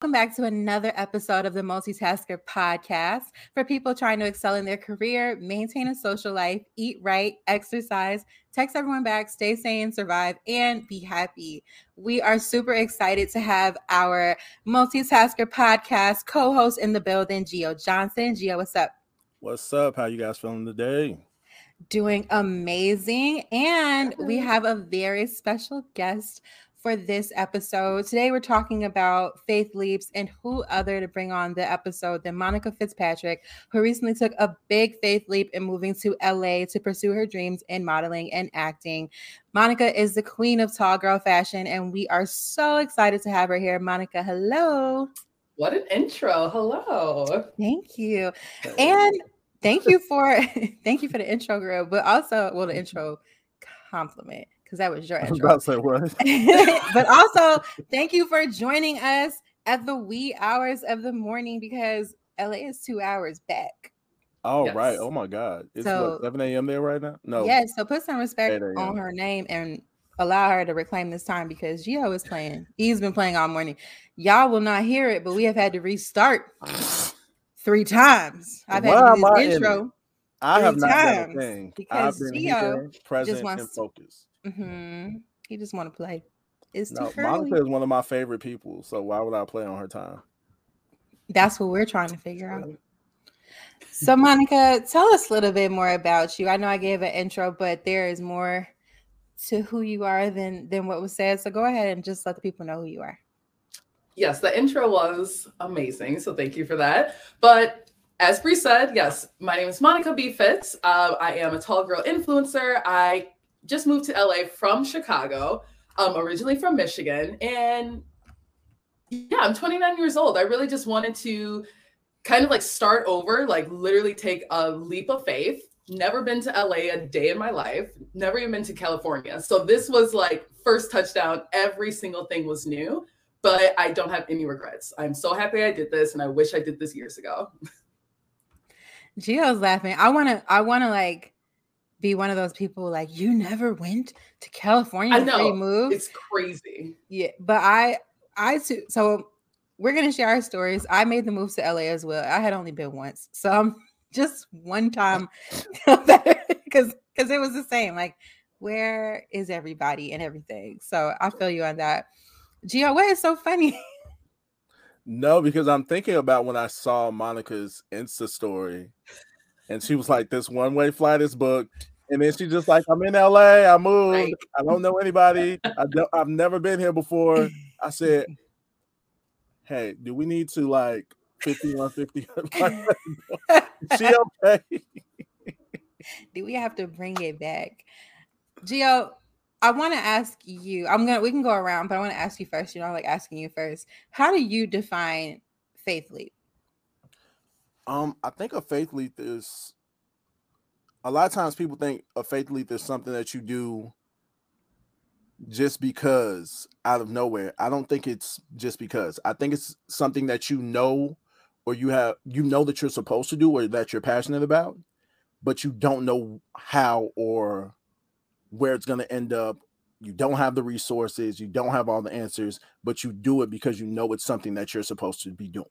Welcome back to another episode of the Multitasker podcast for people trying to excel in their career, maintain a social life, eat right, exercise, text everyone back, stay sane, survive, and be happy. We are super excited to have our Multitasker podcast co host in the building, Gio Johnson. Gio, what's up? What's up? How you guys feeling today? Doing amazing. And we have a very special guest for this episode. Today, we're talking about faith leaps and who other to bring on the episode than Monica Fitzpatrick, who recently took a big faith leap in moving to LA to pursue her dreams in modeling and acting. Monica is the queen of tall girl fashion, and we are so excited to have her here. Monica, hello. What an intro. Hello. Thank you. And thank you for thank you for the intro, girl, but also well, the intro compliment because that was your intro. I Was about to but also, thank you for joining us at the wee hours of the morning because LA is two hours back. Oh yes. right! Oh my God! It's so, what, 7 a.m. there right now. No. Yes. So put some respect on her name and allow her to reclaim this time because Gio is playing. He's been playing all morning. Y'all will not hear it, but we have had to restart three times. I've had to do this intro. I have not done a thing because I've been Gio here, present just wants and focused. Mm-hmm. He just want to play. It's no, Monica is one of my favorite people, so why would I play on her time? That's what we're trying to figure out. So, Monica, tell us a little bit more about you. I know I gave an intro, but there is more to who you are than than what was said. So, go ahead and just let the people know who you are. Yes, the intro was amazing, so thank you for that. But as Bree said, yes, my name is Monica B. Fitz. Uh, I am a tall girl influencer. I just moved to LA from Chicago, um, originally from Michigan. And yeah, I'm 29 years old. I really just wanted to kind of like start over, like literally take a leap of faith. Never been to LA a day in my life, never even been to California. So this was like first touchdown. Every single thing was new, but I don't have any regrets. I'm so happy I did this and I wish I did this years ago. Gio's laughing. I want to, I want to like be one of those people like you never went to California I know. moved. It's crazy. Yeah, but I I too so we're gonna share our stories. I made the move to LA as well. I had only been once. So I'm just one time because because it was the same. Like, where is everybody and everything? So I feel you on that. Gio, what is so funny? No, because I'm thinking about when I saw Monica's Insta story and she was like, "This one way flight is booked." And then she just like, "I'm in LA. I moved. Right. I don't know anybody. I don't, I've never been here before." I said, "Hey, do we need to like 5150? she okay?" do we have to bring it back, Gio? I want to ask you. I'm gonna. We can go around, but I want to ask you first. You know, like asking you first. How do you define faith leap? Um, I think a faith leap is a lot of times people think a faith leap is something that you do just because out of nowhere. I don't think it's just because. I think it's something that you know or you have you know that you're supposed to do or that you're passionate about, but you don't know how or where it's going to end up. You don't have the resources, you don't have all the answers, but you do it because you know it's something that you're supposed to be doing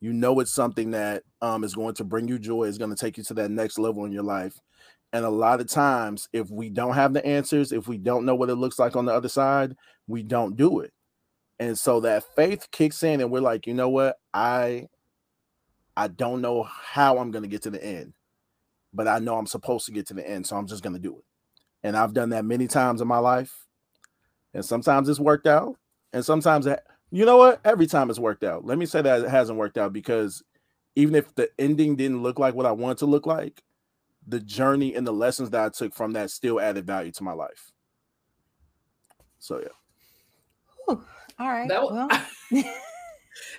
you know it's something that um, is going to bring you joy is going to take you to that next level in your life. And a lot of times if we don't have the answers if we don't know what it looks like on the other side we don't do it. And so that faith kicks in and we're like you know what? I i don't know how i'm going to get to the end but i know i'm supposed to get to the end so i'm just going to do it. And i've done that many times in my life and sometimes it's worked out and sometimes it you know what? Every time it's worked out. Let me say that it hasn't worked out because even if the ending didn't look like what I wanted to look like, the journey and the lessons that I took from that still added value to my life. So yeah. Ooh, all right. That, well.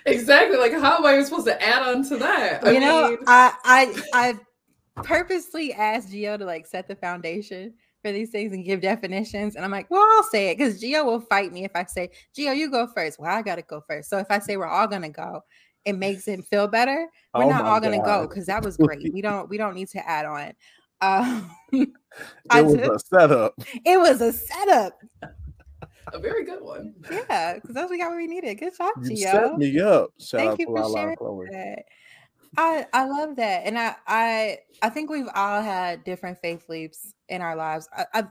exactly. Like, how am I supposed to add on to that? I you mean... know, I I I purposely asked Gio to like set the foundation for these things and give definitions. And I'm like, well, I'll say it because Gio will fight me if I say, Gio, you go first. Well, I got to go first. So if I say we're all going to go, it makes him feel better. We're oh not all going to go because that was great. we don't, we don't need to add on. Um, it was a setup. It was a setup. a very good one. Yeah, because that's what we got what we needed. Good job, You Gio. set me up. Shout Thank out you to for sharing that. I I love that, and I I I think we've all had different faith leaps in our lives. I, I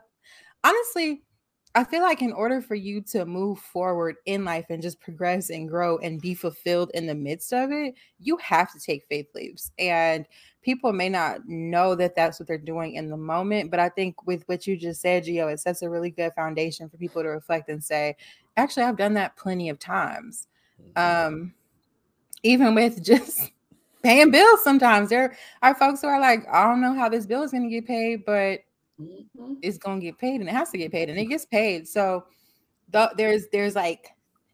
honestly, I feel like in order for you to move forward in life and just progress and grow and be fulfilled in the midst of it, you have to take faith leaps. And people may not know that that's what they're doing in the moment, but I think with what you just said, Gio, it sets a really good foundation for people to reflect and say, actually, I've done that plenty of times. Um, even with just paying bills sometimes. There are folks who are like i don't know how this bill is going to get paid but Mhm. it's going to get paid and it has to get paid and it gets paid. So the, there's there's like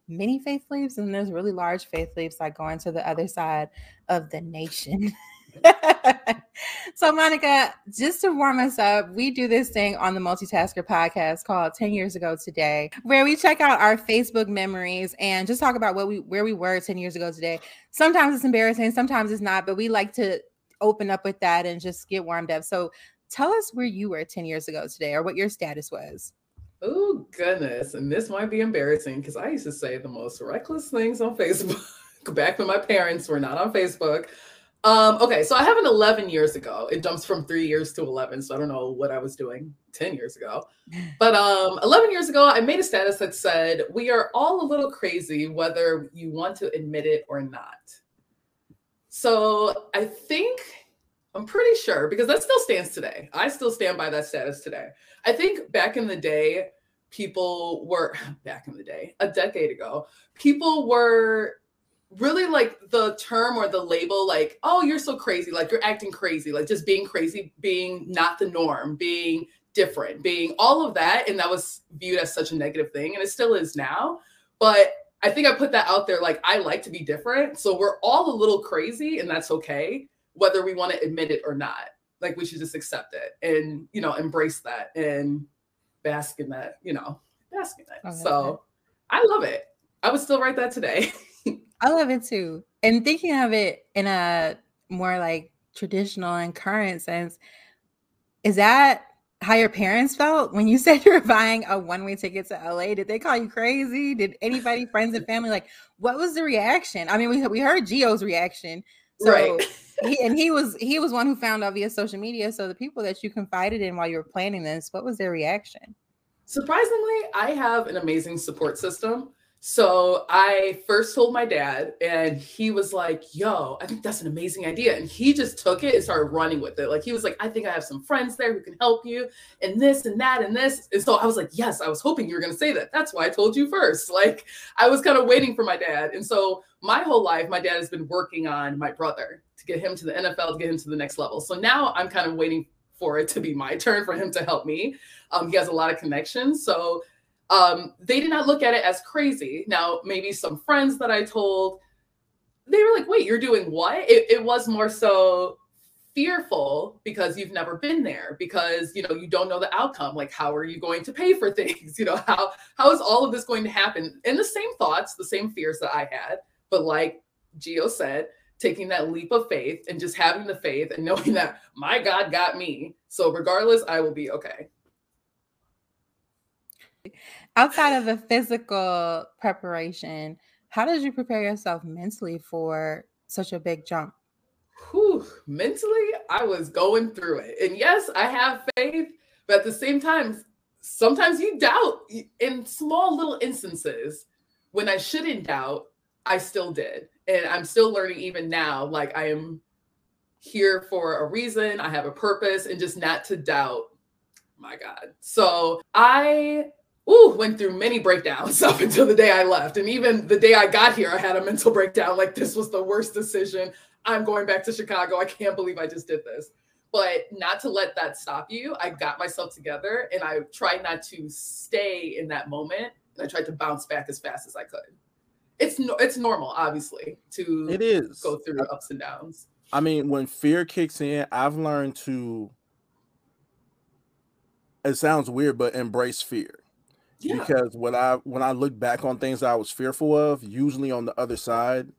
mini faith leaps and there's really large faith leaps like going to the other side of the nation so monica just to warm us up we do this thing on the multitasker podcast called 10 years ago today where we check out our facebook memories and just talk about what we where we were 10 years ago today. Sometimes it's embarrassing sometimes it's not but we like to open up with that and just get warmed up. So tell us where you were 10 years ago today or what your status was. Oh goodness, and this might be embarrassing because I used to say the most reckless things on Facebook back when my parents were not on Facebook. Um, okay, so I have an 11 years ago. It jumps from three years to 11, so I don't know what I was doing 10 years ago. But um, 11 years ago, I made a status that said, "We are all a little crazy, whether you want to admit it or not." So I think I'm pretty sure because that still stands today. I still stand by that status today. I think back in the day, people were back in the day, a decade ago, people were really like the term or the label, like, oh, you're so crazy, like you're acting crazy, like just being crazy, being not the norm, being different, being all of that. And that was viewed as such a negative thing. And it still is now. But I think I put that out there like, I like to be different. So we're all a little crazy, and that's okay, whether we want to admit it or not like we should just accept it and you know embrace that and bask in that you know bask in it love so i love it i would still write that today I love it too. And thinking of it in a more like traditional and current sense, is that how your parents felt when you said you were buying a one-way ticket to LA? Did they call you crazy? Did anybody, friends and family, like what was the reaction? I mean, we we heard Gio's reaction. So Right. he, and he was he was one who found out via social media. So the people that you confided in while you were planning this, what was their reaction? surprisingly i have an amazing support system so i first told my dad and he was like yo i think that's an amazing idea. And he just took it and started running with it. Like he was like i think i have some friends there who can help you and this and that and this. And so i was like yes i was hoping you were going to say that. That's why i told you first. Like i was kind of waiting for my dad. And so my whole life my dad has been working on my brother to get him to the nfl to get him to the next level. So now i'm kind of waiting for it to be my turn for him to help me. Um, he has a lot of connections. So um, they did not look at it as crazy. Now, maybe some friends that I told, they were like, wait, you're doing what? It, it was more so fearful because you've never been there because you know you don't know the outcome. Like how are you going to pay for things? You know how how is all of this going to happen? And the same thoughts the same fears that i had. But like Gio said taking that leap of faith and just having the faith and knowing that my god got me. So regardless i will be okay outside of the physical preparation, how did you prepare yourself mentally for such a big jump? Whew, mentally, I was going through it. And yes, I have faith, but at the same time, sometimes you doubt in small little instances. When I shouldn't doubt, I still did. And I'm still learning even now. Like I am here for a reason, I have a purpose, and just not to doubt. My God. So I ooh, went through many breakdowns up until the day I left. And even the day I got here, I had a mental breakdown like this was the worst decision. I'm going back to Chicago. I can't believe I just did this. But not to let that stop you. I got myself together and I tried not to stay in that moment. And I tried to bounce back as fast as I could. It's no, it's normal, obviously, to It is. go through ups and downs. I mean, when fear kicks in, I've learned to. It sounds weird, but embrace fear. Yeah. Because when I when I look back on things that I was fearful of, usually on the other side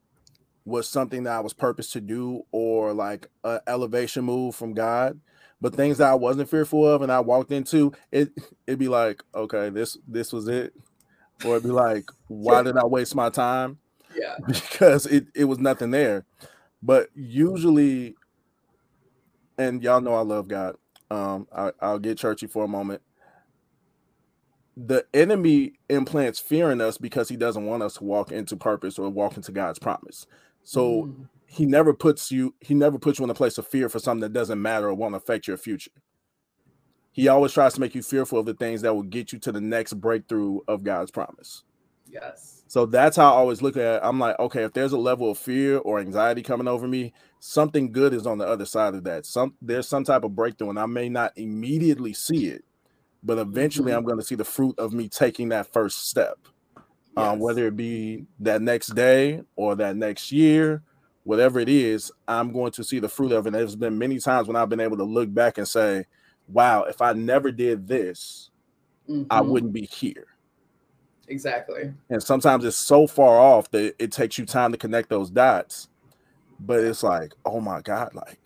was something that I was purposed to do or like a elevation move from God. But things that I wasn't fearful of and I walked into, it it'd be like, okay, this this was it. or it'd be like, why did I waste my time? Yeah. Because it, it was nothing there. But usually, and y'all know I love God. Um, I, I'll get churchy for a moment. The enemy implants fear in us because he doesn't want us to walk into purpose or walk into God's promise. So mm. he never puts you, he never puts you in a place of fear for something that doesn't matter or won't affect your future. He always tries to make you fearful of the things that will get you to the next breakthrough of God's promise. Yes. So that's how I always look at it. I'm like, okay, if there's a level of fear or anxiety coming over me, something good is on the other side of that. Some there's some type of breakthrough, and I may not immediately see it, but eventually mm-hmm. I'm going to see the fruit of me taking that first step. Um, yes. Um, whether it be that next day or that next year, whatever it is, I'm going to see the fruit of it. And there's been many times when I've been able to look back and say, wow, if I never did this, mm-hmm. I wouldn't be here. Exactly. And sometimes it's so far off that it takes you time to connect those dots. But it's like, oh my God, like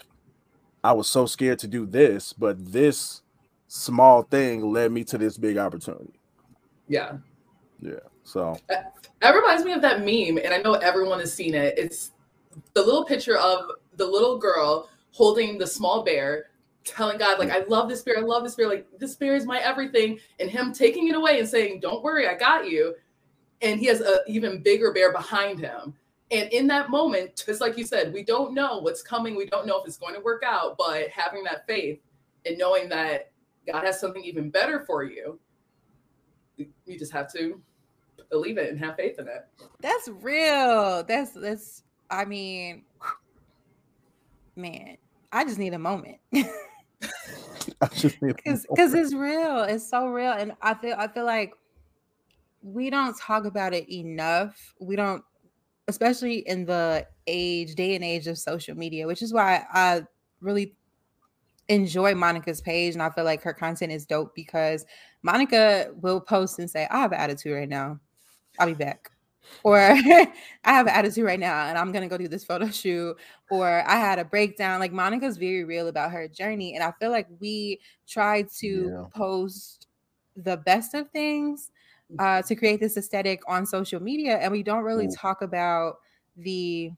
I was so scared to do this, but this small thing led me to this big opportunity. Yeah. Yeah. So that reminds me of that meme, and I know everyone has seen it. It's the little picture of the little girl holding the small bear telling God, like, I love this bear, I love this bear, like, this bear is my everything, and him taking it away and saying, Don't worry, I got you. And he has an even bigger bear behind him. And in that moment, just like you said, we don't know what's coming. We don't know if it's going to work out, but having that faith and knowing that God has something even better for you, you just have to believe it and have faith in it. That's real. That's, that's, I mean, man, I just need a moment. because because it's real. It's so real, and I feel I feel like we don't talk about it enough. We don't, especially in the age, day and age of social media, which is why I really enjoy Monica's page, and I feel like her content is dope because Monica will post and say, "I have an attitude right now. I'll be back." or I have an attitude right now and I'm gonna go do this photo shoot, or I had a breakdown. Like Monica's very real about her journey, and I feel like we try to yeah. post the best of things uh, to create this aesthetic on social media, and we don't really Ooh. talk about the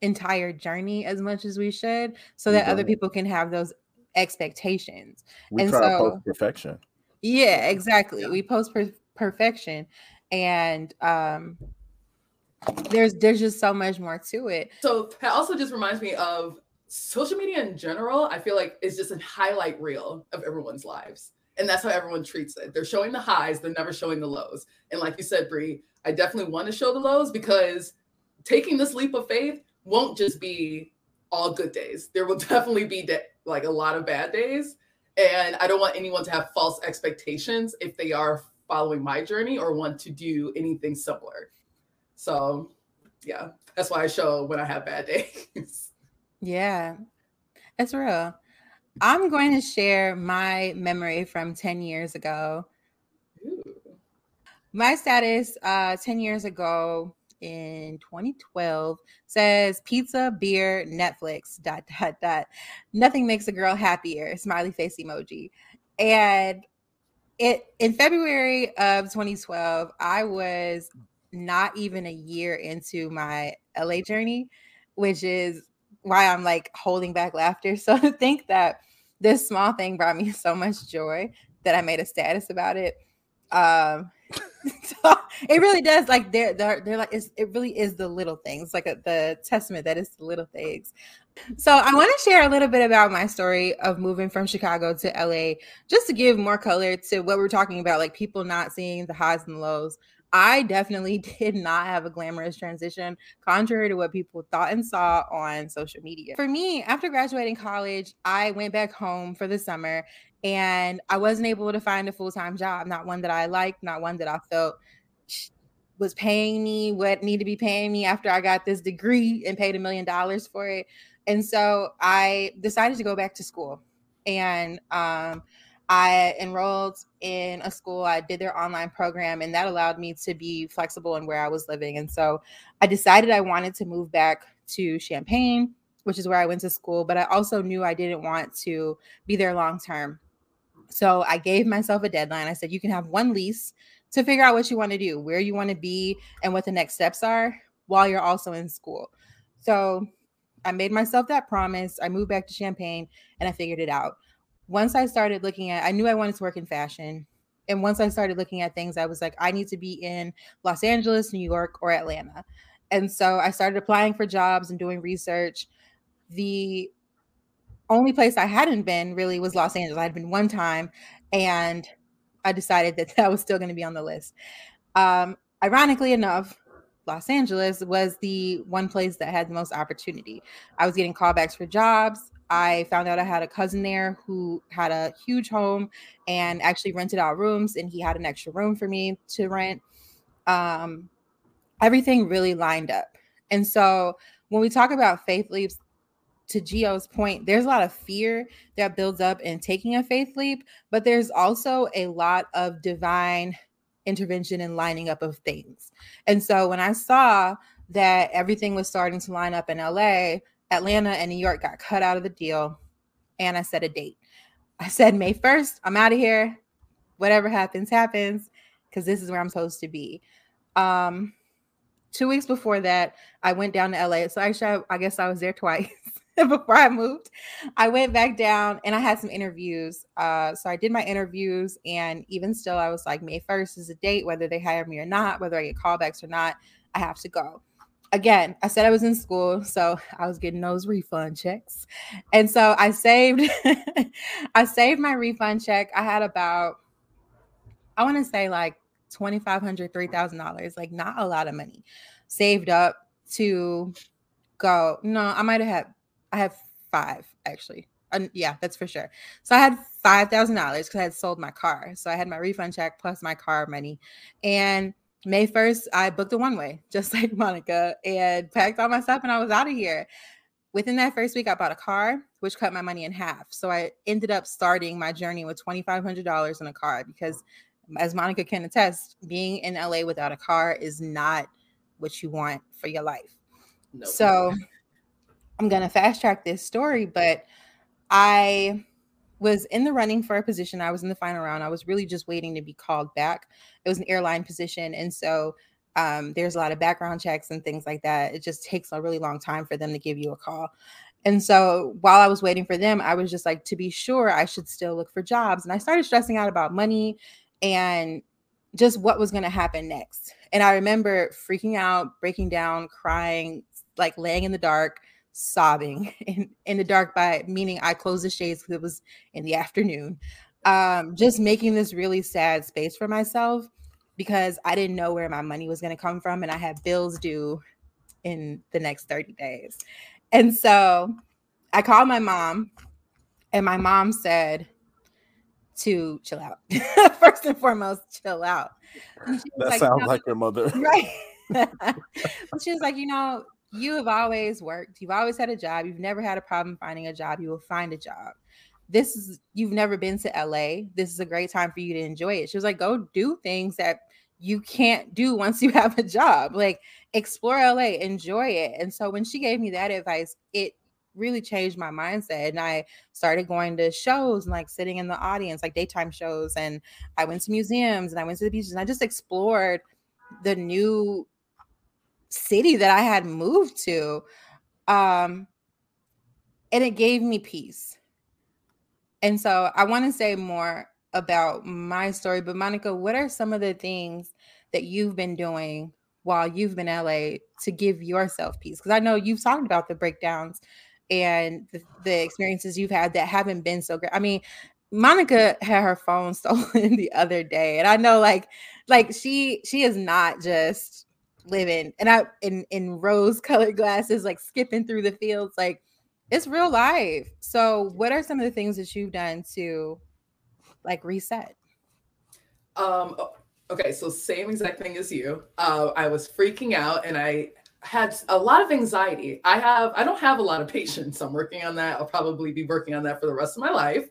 entire journey as much as we should, so that other people can have those expectations. We and try so, to post perfection. Yeah, exactly. Yeah. We post per- perfection and um there's there's just so much more to it so that also just reminds me of social media in general i feel like it's just a highlight reel of everyone's lives and that's how everyone treats it they're showing the highs they're never showing the lows and like you said Brie, i definitely want to show the lows because taking this leap of faith won't just be all good days there will definitely be de- like a lot of bad days and i don't want anyone to have false expectations if they are following my journey or want to do anything similar. So, yeah, that's why I show when I have bad days. Yeah, it's real. I'm going to share my memory from 10 years ago. Ooh. My status uh, 10 years ago in 2012 says pizza, beer, Netflix, dot, dot, dot. Nothing makes a girl happier. Smiley face emoji. And it in February of 2012, I was not even a year into my LA journey, which is why I'm like holding back laughter. So to think that this small thing brought me so much joy that I made a status about it. Um, so it really does like they're they're, they're like it really is the little things like a, the testament that is the little things. So i want to share a little bit about my story of moving from chicago to la just to give more color to what we're talking about like people not seeing the highs and the lows i definitely did not have a glamorous transition contrary to what people thought and saw on social media for me after graduating college i went back home for the summer and I wasn't able to find a full time job, not one that I liked, not one that I felt was paying me what needed to be paying me after I got this degree and paid a million dollars for it. And so I decided to go back to school. And um, I enrolled in a school. I did their online program, and that allowed me to be flexible in where I was living. And so I decided I wanted to move back to Champaign, which is where I went to school. But I also knew I didn't want to be there long term. So I gave myself a deadline. I said, you can have one lease to figure out what you want to do, where you want to be, and what the next steps are while you're also in school. So I made myself that promise. I moved back to Champaign and I figured it out. Once I started looking at, I knew I wanted to work in fashion. And once I started looking at things, I was like, I need to be in Los Angeles, New York, or Atlanta. And so I started applying for jobs and doing research. The only place I hadn't been really was Los Angeles. I'd been one time, and I decided that that was still going to be on the list. Um, ironically enough, Los Angeles was the one place that had the most opportunity. I was getting callbacks for jobs. I found out I had a cousin there who had a huge home and actually rented out rooms, and he had an extra room for me to rent. Um, everything really lined up. And so when we talk about faith leaps, to Gio's point, there's a lot of fear that builds up in taking a faith leap, but there's also a lot of divine intervention and lining up of things. And so when I saw that everything was starting to line up in LA, Atlanta and New York got cut out of the deal, and I set a date. I said, May 1st, I'm out of here. Whatever happens, happens, because this is where I'm supposed to be. Um, two weeks before that, I went down to LA. So actually, I, I guess I was there twice. before I moved. I went back down and I had some interviews. Uh, so I did my interviews, and even still, I was like, May 1st is a date, whether they hire me or not, whether I get callbacks or not, I have to go. Again, I said I was in school, so I was getting those refund checks. And so I saved I saved my refund check. I had about I want to say like $2,500, $3,000, like not a lot of money saved up to go. No, I might have had I have five actually. Um, yeah, that's for sure. So I had five thousand dollars because I had sold my car. So I had my refund check plus my car money. And May 1st, I booked a one way, just like Monica, and packed all my stuff and I was out of here. Within that first week, I bought a car, which cut my money in half. So I ended up starting my journey with $2,500 in a car because, as Monica can attest, being in LA without a car is not what you want for your life. So I'm going to fast track this story, but I was in the running for a position. I was in the final round. I was really just waiting to be called back. It was an airline position. And so um, there's a lot of background checks and things like that. It just takes a really long time for them to give you a call. And so while I was waiting for them, I was just like, to be sure, I should still look for jobs. And I started stressing out about money and just what was going to happen next. And I remember freaking out, breaking down, crying, like laying in the dark, sobbing in, in the dark by meaning I closed the shades because it was in the afternoon. Um, just making this really sad space for myself because I didn't know where my money was going to come from and I had bills due in the next 30 days. And so I called my mom, and my mom said to chill out. First and foremost, chill out. That like, sounds you know, like your mother. Right. she was like, you know, you have always worked. You've always had a job. You've never had a problem finding a job. You will find a job. This is you've never been to LA. This is a great time for you to enjoy it. She was like, go do things that you can't do once you have a job. Like explore LA, enjoy it. And so when she gave me that advice, it really changed my mindset. And I started going to shows and like sitting in the audience, like daytime shows. And I went to museums and I went to the beaches and I just explored the new city that I had moved to. Um, and it gave me peace. And so I want to say more about my story, but Monica, what are some of the things that you've been doing while you've been LA to give yourself peace? Because I know you've talked about the breakdowns and the, the, experiences you've had that haven't been so great. I mean, Monica had her phone stolen the other day, and I know like like she she is not just living and I in in rose colored glasses, like skipping through the fields, like it's real life. So, what are some of the things that you've done to like reset? Um. Okay, so same exact thing as you. Uh, I was freaking out, and I had a lot of anxiety. I have I don't have a lot of patience. I'm working on that. I'll probably be working on that for the rest of my life.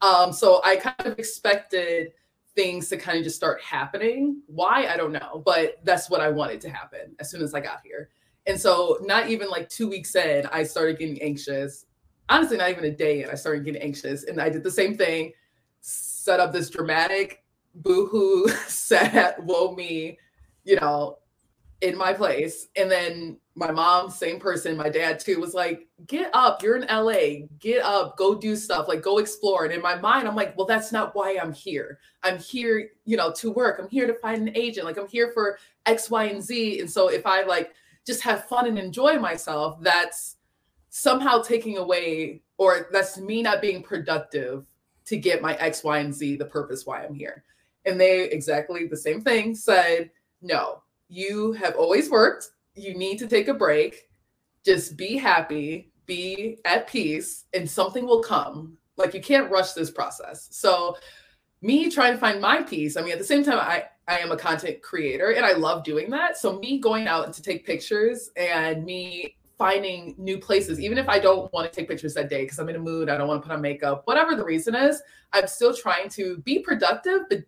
Um, so I kind of expected things to kind of just start happening. Why? I don't know, but that's what I wanted to happen as soon as I got here. And so, not even like two weeks in, I started getting anxious. Honestly, not even a day in, I started getting anxious. And I did the same thing, set up this dramatic boohoo, set, woe me, you know, in my place. And then my mom, same person, my dad too, was like, get up, you're in LA, get up, go do stuff, like go explore. And in my mind, I'm like, well, that's not why I'm here. I'm here, you know, to work. I'm here to find an agent. Like I'm here for X, Y, and Z. And so if I like just have fun and enjoy myself, that's somehow taking away, or that's me not being productive to get my X, Y, and Z, the purpose why I'm here. And they exactly the same thing said, no, you have always worked. You need to take a break. Just be happy, be at peace, and something will come. Like you can't rush this process. So, me trying to find my peace, I mean, at the same time, I, I am a content creator and I love doing that. So, me going out to take pictures and me finding new places, even if I don't want to take pictures that day because I'm in a mood, I don't want to put on makeup, whatever the reason is, I'm still trying to be productive, but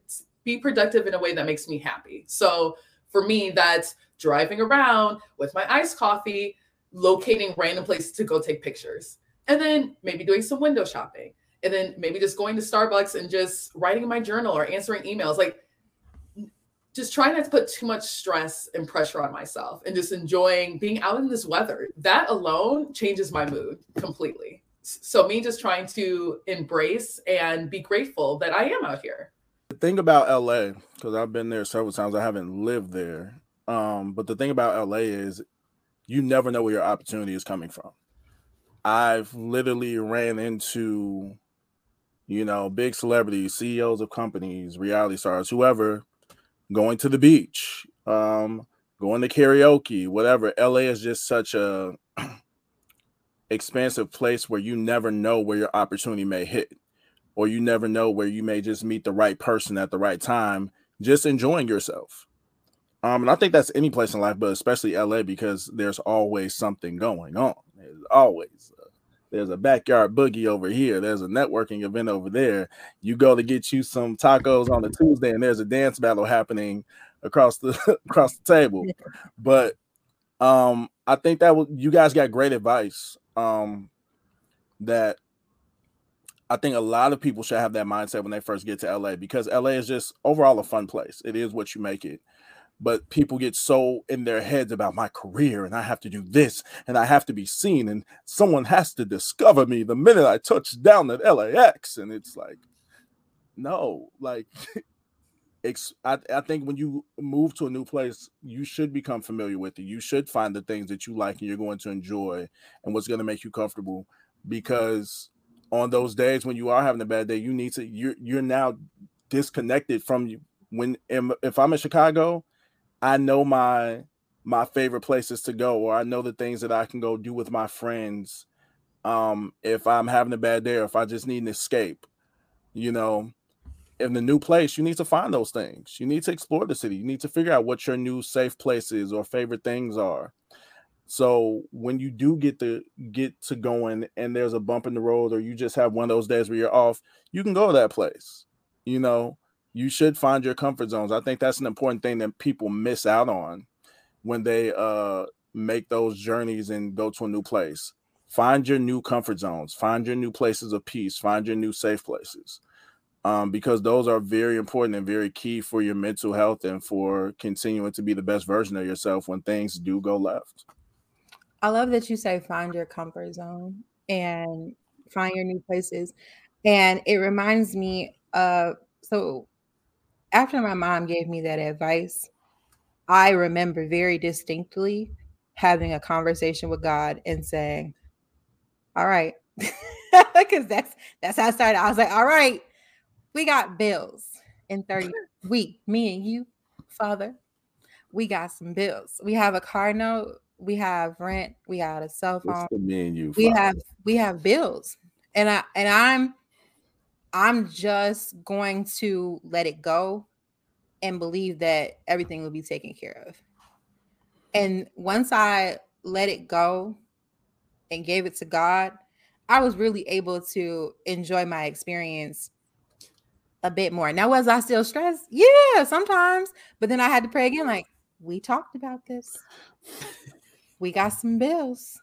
be productive in a way that makes me happy. So, for me, that's driving around with my iced coffee, locating random places to go take pictures, and then maybe doing some window shopping, and then maybe just going to Starbucks and just writing in my journal or answering emails. Like, just trying not to put too much stress and pressure on myself and just enjoying being out in this weather. That alone changes my mood completely. So, me just trying to embrace and be grateful that I am out here. The thing about LA, because I've been there several times, I haven't lived there. Um, but the thing about LA is you never know where your opportunity is coming from. I've literally ran into, you know, big celebrities, CEOs of companies, reality stars, whoever, going to the beach, um, going to karaoke, whatever. LA is just such a expansive place where you never know where your opportunity may hit or you never know where you may just meet the right person at the right time, just enjoying yourself. Um, and I think that's any place in life, but especially LA because there's always something going on. There's always uh, there's a backyard boogie over here. There's a networking event over there. You go to get you some tacos on a Tuesday, and there's a dance battle happening across the across the table. But um, I think that w- you guys got great advice. Um, that I think a lot of people should have that mindset when they first get to LA because LA is just overall a fun place. It is what you make it. But people get so in their heads about my career and I have to do this and I have to be seen and someone has to discover me the minute I touch down at LAX. And it's like, no, like I, I think when you move to a new place, you should become familiar with it. You should find the things that you like and you're going to enjoy and what's going to make you comfortable because on those days when you are having a bad day, you need to you're you're now disconnected from you. When if I'm in Chicago, I know my my favorite places to go, or I know the things that I can go do with my friends. Um, if I'm having a bad day, or if I just need an escape, you know, in the new place, you need to find those things. You need to explore the city. You need to figure out what your new safe places or favorite things are. So when you do get to get to going and there's a bump in the road or you just have one of those days where you're off, you can go to that place. You know, you should find your comfort zones. I think that's an important thing that people miss out on when they uh make those journeys and go to a new place. Find your new comfort zones, find your new places of peace, find your new safe places. Um, because those are very important and very key for your mental health and for continuing to be the best version of yourself when things do go left. I love that you say find your comfort zone and find your new places. And it reminds me of so after my mom gave me that advice, I remember very distinctly having a conversation with God and saying, All right, because that's that's how I started. I was like, All right, we got bills in 30 we, me and you, Father, we got some bills. We have a car note we have rent, we got a cell phone. me and. We have we have bills. And I and I'm I'm just going to let it go and believe that everything will be taken care of. And once I let it go and gave it to God, I was really able to enjoy my experience a bit more. Now, was I still stressed? Yeah, sometimes. But then I had to pray again, like, we talked about this we got some bills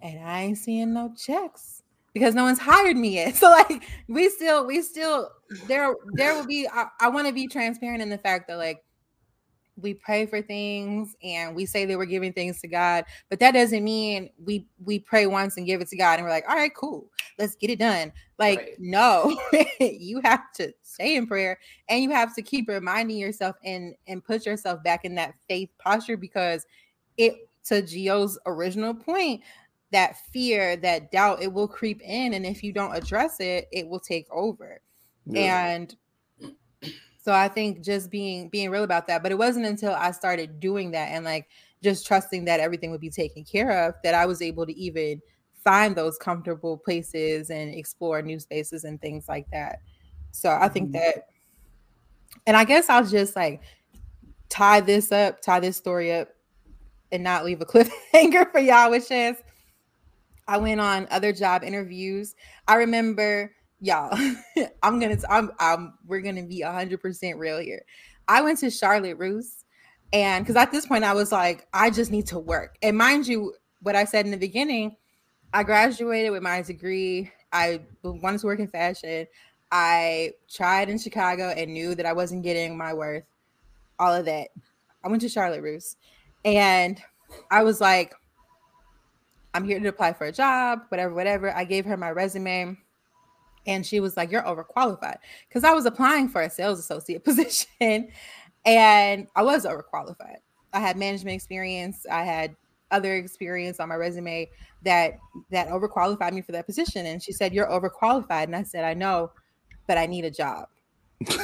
and I ain't seeing no checks because no one's hired me yet. So like we still we still there there will be I, I want to be transparent in the fact that like we pray for things and we say that we're giving things to God, but that doesn't mean we we pray once and give it to God and we're like, all right, cool, let's get it done. Like, right. no, you have to stay in prayer and you have to keep reminding yourself and and put yourself back in that faith posture because it to Gio's original point, that fear, that doubt, it will creep in, and if you don't address it, it will take over. Yeah. And so I think just being being real about that. But it wasn't until I started doing that and like just trusting that everything would be taken care of that I was able to even find those comfortable places and explore new spaces and things like that. So I think mm-hmm. that, and I guess I'll just like tie this up, tie this story up, and not leave a cliffhanger for y'all, which is I went on other job interviews. I remember y'all, I'm gonna I'm, I'm we're gonna be hundred percent real here. I went to Charlotte Russe, and because at this point I was like, I just need to work. And mind you, what I said in the beginning, I graduated with my degree. I wanted to work in fashion. I tried in Chicago and knew that I wasn't getting my worth. All of that. I went to Charlotte Russe, and I was like, I'm here to apply for a job, whatever, whatever. I gave her my resume and she was like, You're overqualified. Because I was applying for a sales associate position and I was overqualified. I had management experience, I had other experience on my resume that that overqualified me for that position. And she said, You're overqualified. And I said, I know, but I need a job.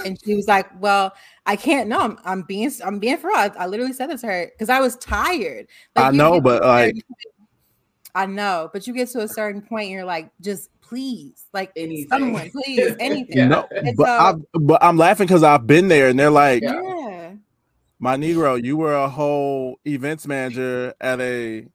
And she was like, "Well, I can't. No, I'm, I'm being, I'm being for I, I literally said this to her because I was tired. Like, I know, but like, I know, but you get to a certain point, you're like, just please, like anything. someone, please, anything. yeah. No, but, so, I, but I'm laughing because I've been there, and they're like, yeah. my Negro, you were a whole events manager at a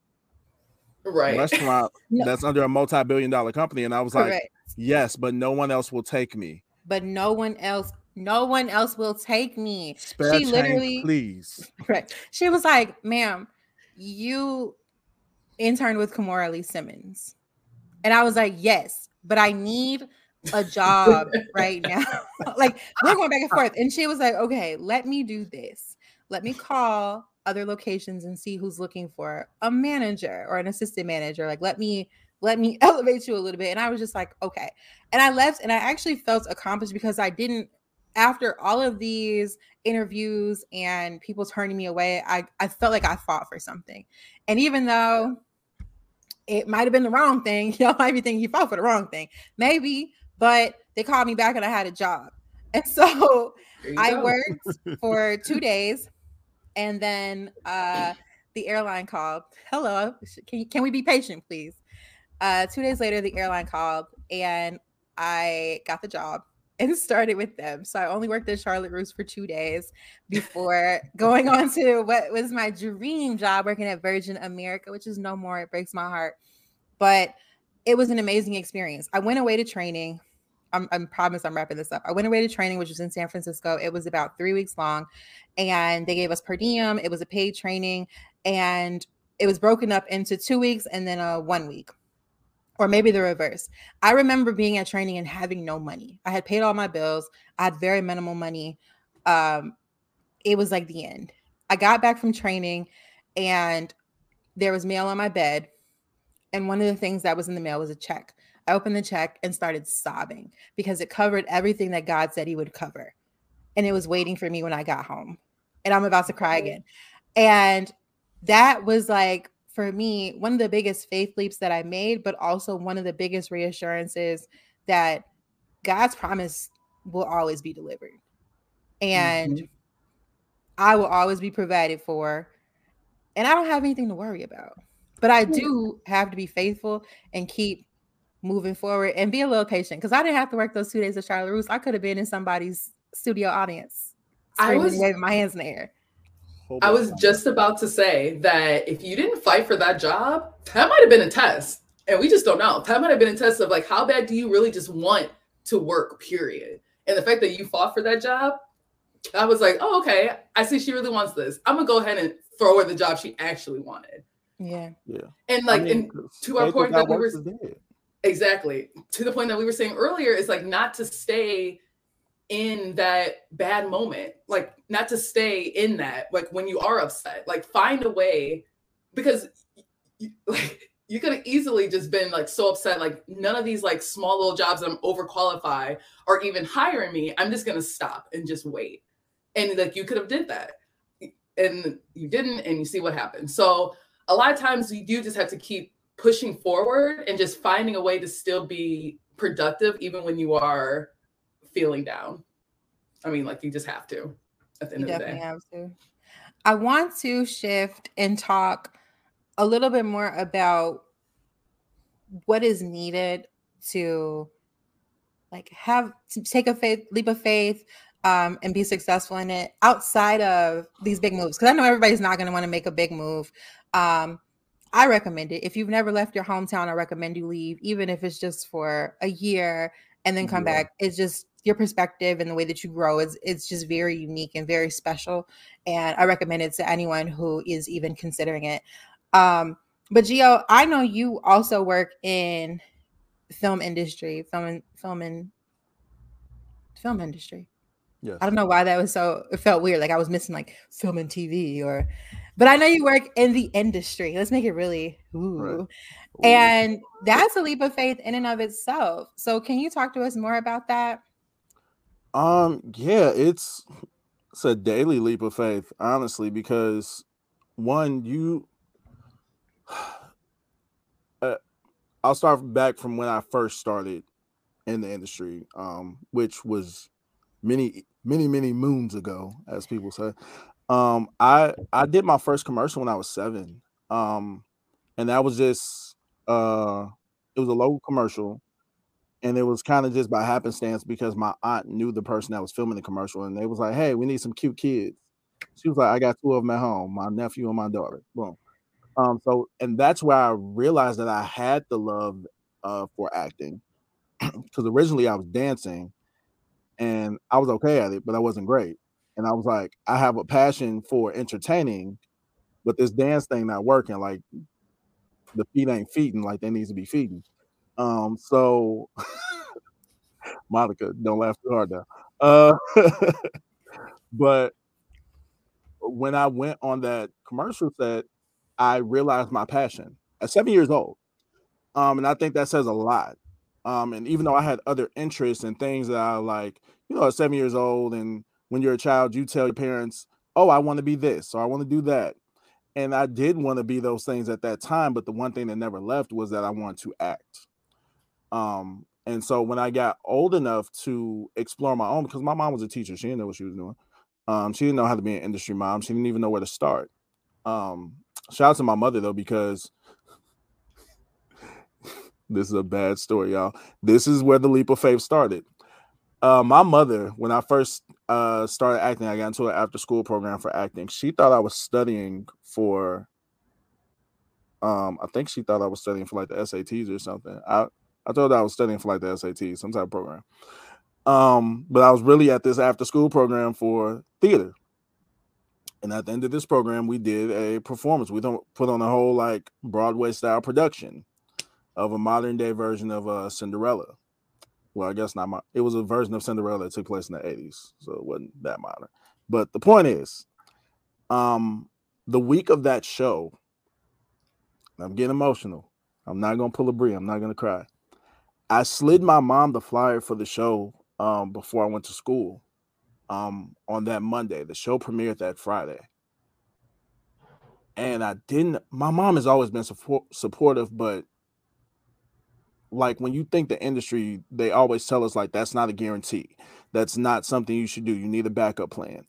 right restaurant no. that's under a multi-billion dollar company, and I was Correct. like, yes, but no one else will take me. But no one else no one else will take me. Spare she literally, please. Right. She was like, ma'am, you interned with Kimora Lee Simmons. And I was like, yes but I need a job right now. like we're going back and forth. And she was like, okay, let me do this. Let me call other locations and see who's looking for a manager or an assistant manager. Like, let me let me elevate you a little bit. And I was just like, okay. And I left and I actually felt accomplished because I didn't after all of these interviews and people turning me away, I, I felt like I fought for something. And even though it might have been the wrong thing. Y'all might be thinking you fought for the wrong thing. Maybe, but they called me back and I had a job. And so I go. worked for two days. And then uh, the airline called. Hello, can, can we be patient, please? Uh, two days later, the airline called and I got the job and started with them. So I only worked at Charlotte Russe for two days before going on to what was my dream job working at Virgin America, which is no more. It breaks my heart. But it was an amazing experience. I went away to training. I'm, I'm promise I'm wrapping this up. I went away to training, which was in San Francisco. It was about three weeks long, and they gave us per diem. It was a paid training, and it was broken up into two weeks and then a one week or maybe the reverse. I remember being at training and having no money. I had paid all my bills. I had very minimal money. Um, it was like the end. I got back from training and there was mail on my bed. And one of the things that was in the mail was a check. I opened the check and started sobbing because it covered everything that God said He would cover. And it was waiting for me when I got home. And I'm about to cry again. And that was like for me, one of the biggest faith leaps that I made, but also one of the biggest reassurances that God's promise will always be delivered. And mm-hmm. I will always be provided for. And I don't have anything to worry about. But I do have to be faithful and keep moving forward and be a little patient because I didn't have to work those two days at Charlotte Russe. I could have been in somebody's studio audience. I was waving my hands in the air. I was just about to say that if you didn't fight for that job, that might have been a test. And we just don't know. That might have been a test of like, how bad do you really just want to work, period? And the fact that you fought for that job, I was like, oh, okay. I see she really wants this. I'm going to go ahead and throw her the job she actually wanted. Yeah. Yeah. And like, I mean, and to our point that we were. exactly to the point that we were saying earlier is like not to stay in that bad moment like not to stay in that like when you are upset like find a way because you, like you could have easily just been like so upset like none of these like small little jobs that i'm overqualified are even hiring me i'm just gonna stop and just wait. And like you could have did that and you didn't and you see what happened so a lot of times you do just have to keep pushing forward and just finding a way to still be productive even when you are feeling down. I mean like you just have to at the end You of the day. have to. I want to shift and talk a little bit more about what is needed to like have to take a faith leap of faith um, and be successful in it outside of these big moves. Because i know everybody's not going to want to make a big move. Um, i recommend it. If you've never left your hometown i recommend you leave even if it's just for a year and then come Yeah. back. It's just your perspective and the way that you grow is it's just very unique and very special and i recommend it to anyone who is even considering it um, but Gio, I know you also work in film industry, film and film and film industry. Yes. I don't know why that was so it felt weird. Like I was missing like film and TV or but I know you work in the industry. Let's make it really ooh. Right. And that's a leap of faith in and of itself. So can you talk to us more about that? Um, yeah, it's it's a daily leap of faith, honestly, because one, you uh, I'll start back from when I first started in the industry, um, which was many, many, many moons ago, as people say. Um, I I did my first commercial when I was seven. Um, and that was just uh it was a local commercial and it was kind of just by happenstance because my aunt knew the person that was filming the commercial and they was like hey we need some cute kids. She was like i got two of them at home my nephew and my daughter. Boom. Um so and that's where i realized that i had the love uh for acting because originally i was dancing and i was okay at it but i wasn't great and i was like i have a passion for entertaining but this dance thing not working like the feet ain't feeding like they needs to be feeding um so monica don't laugh too hard now. Uh but when i went on that commercial set i realized my passion at seven years old. Um and i think that says a lot. Um and even though i had other interests and things that i like you know at seven years old and when you're a child you tell your parents oh i want to be this or i want to do that. And i did want to be those things at that time but the one thing that never left was that i wanted to act um and so when i got old enough to explore my own because my mom was a teacher she didn't know what she was doing. Um she didn't know how to be an industry mom she didn't even know where to start. Um shout out to my mother though because this is a bad story y'all. This is where the leap of faith started. Uh my mother when i first uh started acting i got into an after school program for acting. She thought i was studying for um i think she thought i was studying for like the sats or something. I i her i was studying for like the SAT, some type of program. Um but i was really at this after school program for theater. And at the end of this program we did a performance. We don't put on a whole like broadway style production of a modern day version of uh cinderella. Well i guess not my it was a version of cinderella that took place in the 80s so it wasn't that modern. But the point is um the week of that show i'm getting emotional. I'm not gonna pull a Bry i'm not gonna cry i slid my mom the flyer for the show um before i went to school um on that monday. The show premiered that friday. And i didn't my mom has always been support, supportive but like when you think the industry they always tell us like that's not a guarantee. That's not something you should do. You need a backup plan.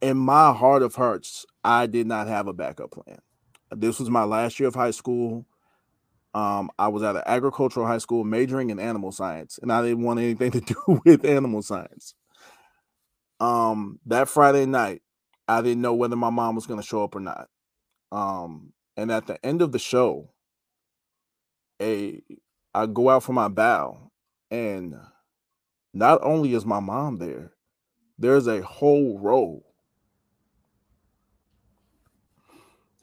In my heart of hearts i did not have a backup plan. This was my last year of high school um, i was at an agricultural high school majoring in animal science and i didn't want anything to do with animal science. Um, that friday night i didn't know whether my mom was going to show up or not. Um, and at the end of the show a I go out for my bow, and not only is my mom there, there's a whole row.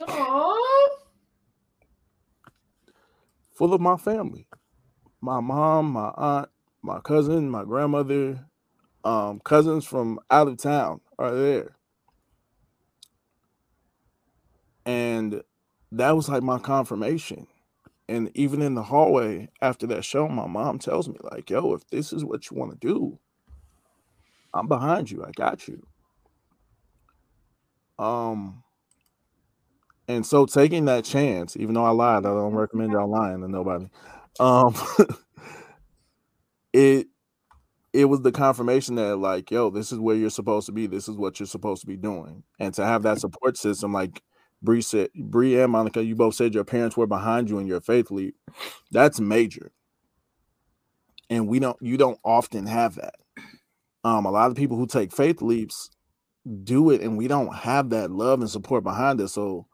Aww. Full of my family. My mom, my aunt, my cousin, my grandmother, um, cousins from out of town are there. And that was like my confirmation. And even in the hallway after that show, my mom tells me, like, yo, if this is what you want to do, I'm behind you. I got you. Um, and so taking that chance, even though I lied, I don't recommend y'all lying to nobody. Um, it it was the confirmation that like, yo, this is where you're supposed to be. This is what you're supposed to be doing, and to have that support system, like Bry said, Bry and Monica, you both said your parents were behind you in your faith leap. That's major, and we don't. You don't often have that. Um, a lot of people who take faith leaps do it, and we don't have that love and support behind it. So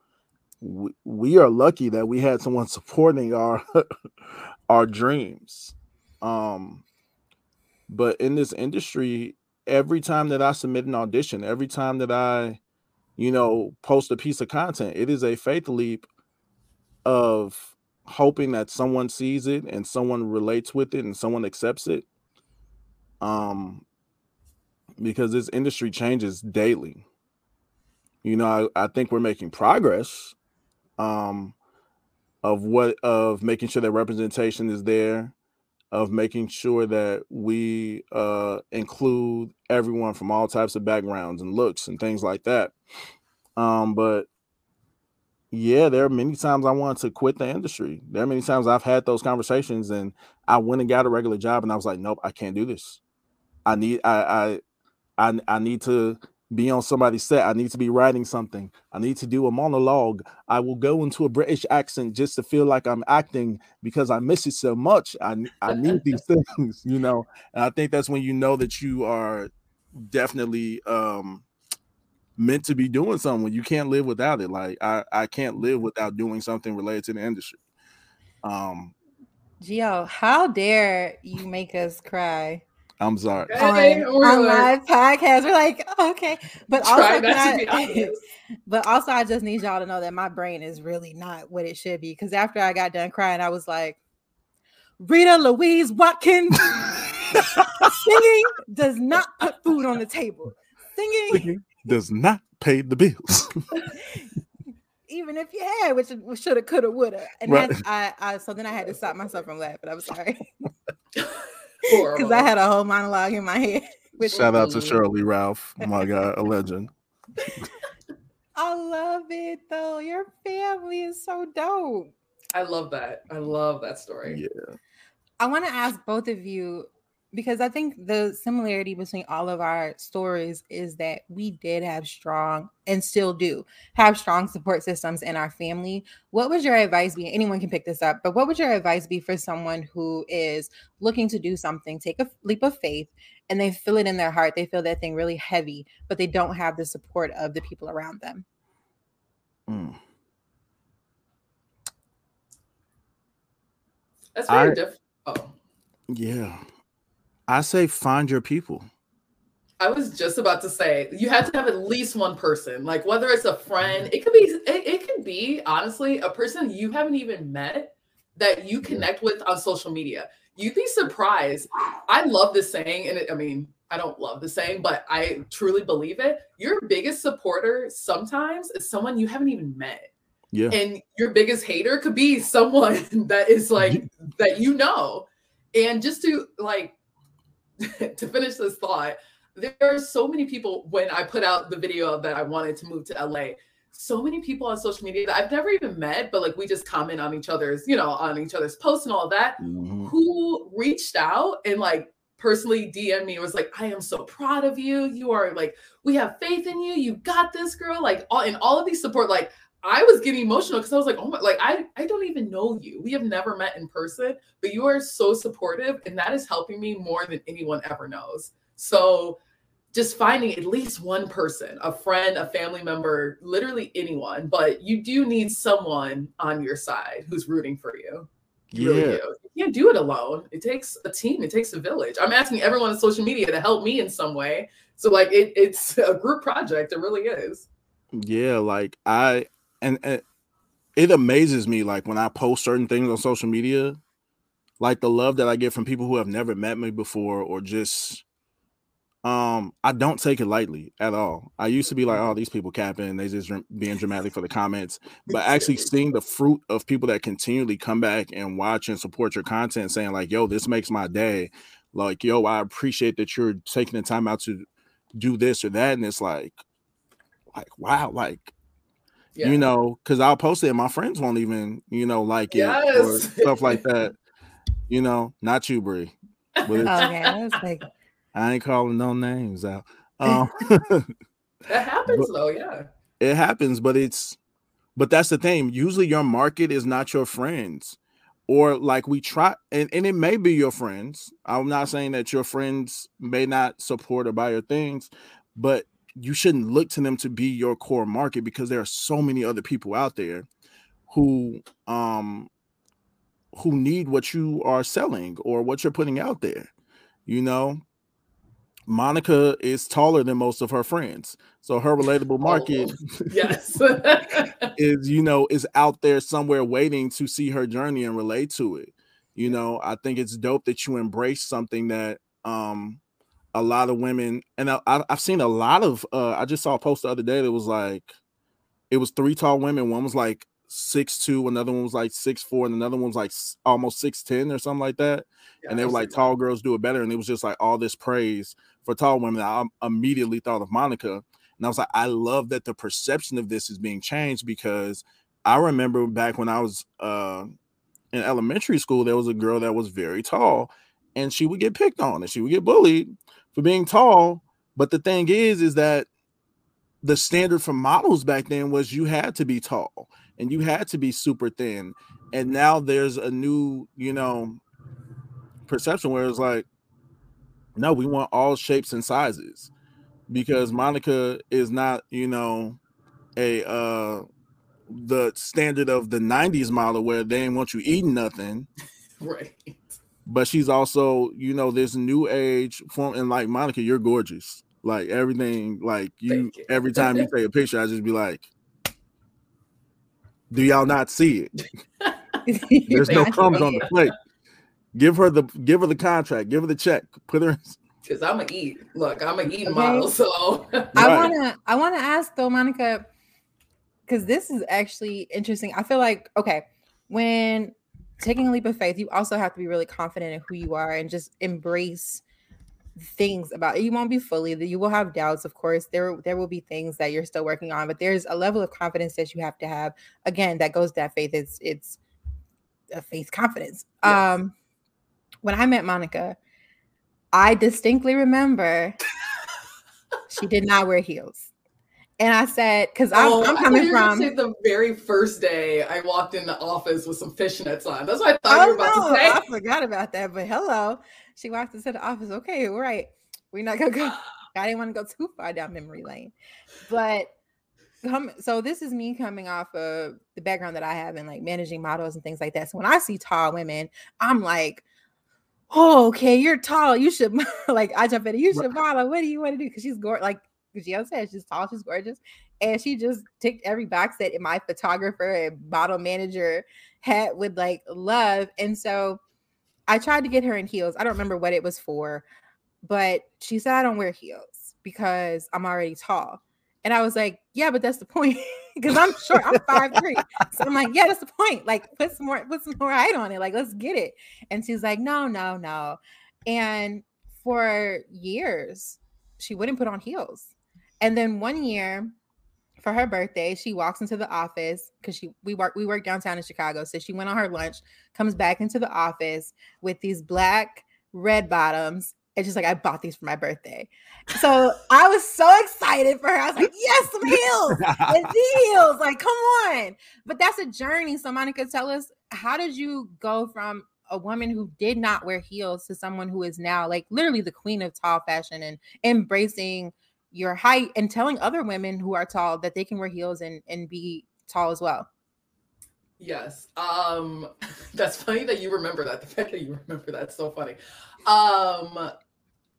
we, are lucky that we had someone supporting our our dreams. Um, but in this industry, every time that I submit an audition, every time that I, you know, post a piece of content, it is a faith leap of hoping that someone sees it and someone relates with it and someone accepts it. Um, because this industry changes daily. You know, I, I think we're making progress um of what of making sure that representation is there of making sure that we uh, include everyone from all types of backgrounds and looks and things like that. Um, but yeah, there are many times I wanted to quit the industry. There are many times I've had those conversations and I went and got a regular job and I was like, nope, I can't do this. I need I I I, I need to be on somebody's set. I need to be writing something. I need to do a monologue. I will go into a British accent just to feel like I'm acting because I miss it so much. I I need these things, you know. And I think that's when you know that you are definitely um meant to be doing something. You can't live without it. Like I I can't live without doing something related to the industry. Um Gio, how dare you make us cry? I'm sorry. Hey, on, on live podcast, we're like, okay, but also, I, but also, I just need y'all to know that my brain is really not what it should be. Because after I got done crying, I was like, Rita Louise Watkins singing does not put food on the table. Singing, singing does not pay the bills. Even if you had, which shoulda, coulda, woulda, and right. I, I, so then I had to stop myself from laughing. I'm sorry because I had a whole monologue in my head. Shout out to Sheryl Lee Ralph, my God, a legend. I love it though. Your family is so dope. I love that. I love that story. Yeah. I want to ask both of you because I think the similarity between all of our stories is that we did have strong and still do have strong support systems in our family. What would your advice be? Anyone can pick this up, but what would your advice be for someone who is looking to do something, take a leap of faith, and they feel it in their heart? They feel that thing really heavy, but they don't have the support of the people around them. Mm. That's very difficult. Oh. Yeah. I say find your people. I was just about to say you have to have at least one person, like whether it's a friend, mm-hmm. it could be it, it could be honestly a person you haven't even met that you connect with on social media. You'd be surprised. I love this saying, and it, I mean, I don't love the saying, but I truly believe it. Your biggest supporter sometimes is someone you haven't even met. Yeah. And your biggest hater could be someone that is like that you know. And just to like to finish this thought, there are so many people when I put out the video that I wanted to move to LA. So many people on social media that I've never even met, but like we just comment on each other's, you know, on each other's posts and all that, mm-hmm. who reached out and like personally DM me was like, I am so proud of you. You are like, we have faith in you. You got this girl. Like all and all of these support, like I was getting emotional because I was like, oh my, like I, I don't even know you. We have never met in person, but you are so supportive, and that is helping me more than anyone ever knows. So just finding at least one person, a friend, a family member, literally anyone, but you do need someone on your side who's rooting for you. You yeah. Really you can't do it alone. It takes a team, it takes a village. I'm asking everyone on social media to help me in some way. So like it, it's a group project. It really is. Yeah, like I and, it amazes me like when I post certain things on social media, like the love that I get from people who have never met me before or just um I don't take it lightly at all. I used to be like, oh, these people capping, they just being dramatic for the comments. But actually seeing the fruit of people that continually come back and watch and support your content, saying like, yo, this makes my day. Like, yo, I appreciate that you're taking the time out to do this or that. And it's like, like, wow, like yeah. you know, because I'll post it and my friends won't even, you know, like it yes. or stuff like that. You know, not you, Bry. But okay, I was like, I ain't calling no names out. Um, that happens though, yeah. It happens, but it's, but that's the thing. Usually, your market is not your friends, or like we try, and, and it may be your friends. I'm not saying that your friends may not support or buy your things, but you shouldn't look to them to be your core market because there are so many other people out there who um who need what you are selling or what you're putting out there you know? Monica is taller than most of her friends so her relatable market oh, yes. is you know is out there somewhere waiting to see her journey and relate to it you know? I think it's dope that you embrace something that um a lot of women, and I, have seen a lot of. Uh, I just saw a post the other day that was like, it was three tall women. One was like six two, another one was like six four, and another one was like almost six ten or something like that. Yeah, and they were like, tall girls do it better, and it was just like all this praise for tall women. I immediately thought of Monica, and I was like, I love that the perception of this is being changed because I remember back when I was uh, in elementary school, there was a girl that was very tall, and she would get picked on and she would get bullied for being tall. But the thing is, is that the standard for models back then was you had to be tall and you had to be super thin. And now there's a new, you know, perception where it's like, no, we want all shapes and sizes because Monica is not, you know, a uh the standard of the 90s model where they didn't want you eating nothing. Right but she's also, you know, this new age form. And like Monica, you're gorgeous. Like everything, like you, you. every time you take a picture, I just be like, do y'all not see it? There's no crumbs on the plate. Give her the give her the contract, give her the check, put her because I'm gonna eat. Look, I'm gonna eat okay. model. So I wanna I wanna ask though, Monica, because this is actually interesting. I feel like okay, when taking a leap of faith, you also have to be really confident in who you are and just embrace things about it. You won't be fully that you will have doubts, of course. There there will be things that you're still working on, but there's a level of confidence that you have to have. Again, that goes to that faith. It's it's a faith confidence. Yes. Um when I met Monica, I distinctly remember she did not wear heels. And I said, because oh, I'm, I'm, coming from the very first day I walked in the office with some fishnets on. That's what I thought oh, you were about no, to say. I forgot about that, but hello. She walked into the office. Okay, right. We're not gonna go. I didn't want to go too far down memory lane. But come so this is me coming off of the background that I have in like managing models and things like that. So when I see tall women, I'm like, oh, okay, you're tall. You should like I jump in, you should model. What do you want to do? Because she's gorgeous. Like Gio said, she's tall, she's gorgeous. And she just ticked every box that my photographer and model manager had with like love. And so I tried to get her in heels. I don't remember what it was for, but she said, I don't wear heels because I'm already tall. And I was like, yeah, but that's the point. Because I'm short. I'm five three. So I'm like, yeah, that's the point. Like, put some more, put some more height on it. Like, let's get it. And she's like, no, no, no. And for years, she wouldn't put on heels. And then one year for her birthday, she walks into the office because she we work we work downtown in Chicago. So she went on her lunch, comes back into the office with these black red bottoms. It's just like I bought these for my birthday. So I was so excited for her. I was like, yes, some heels. It's heels. Like, come on. But that's a journey. So Monica, tell us, how did you go from a woman who did not wear heels to someone who is now like literally the queen of tall fashion and embracing your height and telling other women who are tall that they can wear heels and and be tall as well. Yes. Um that's funny that you remember that. The fact that you remember that's so funny. Um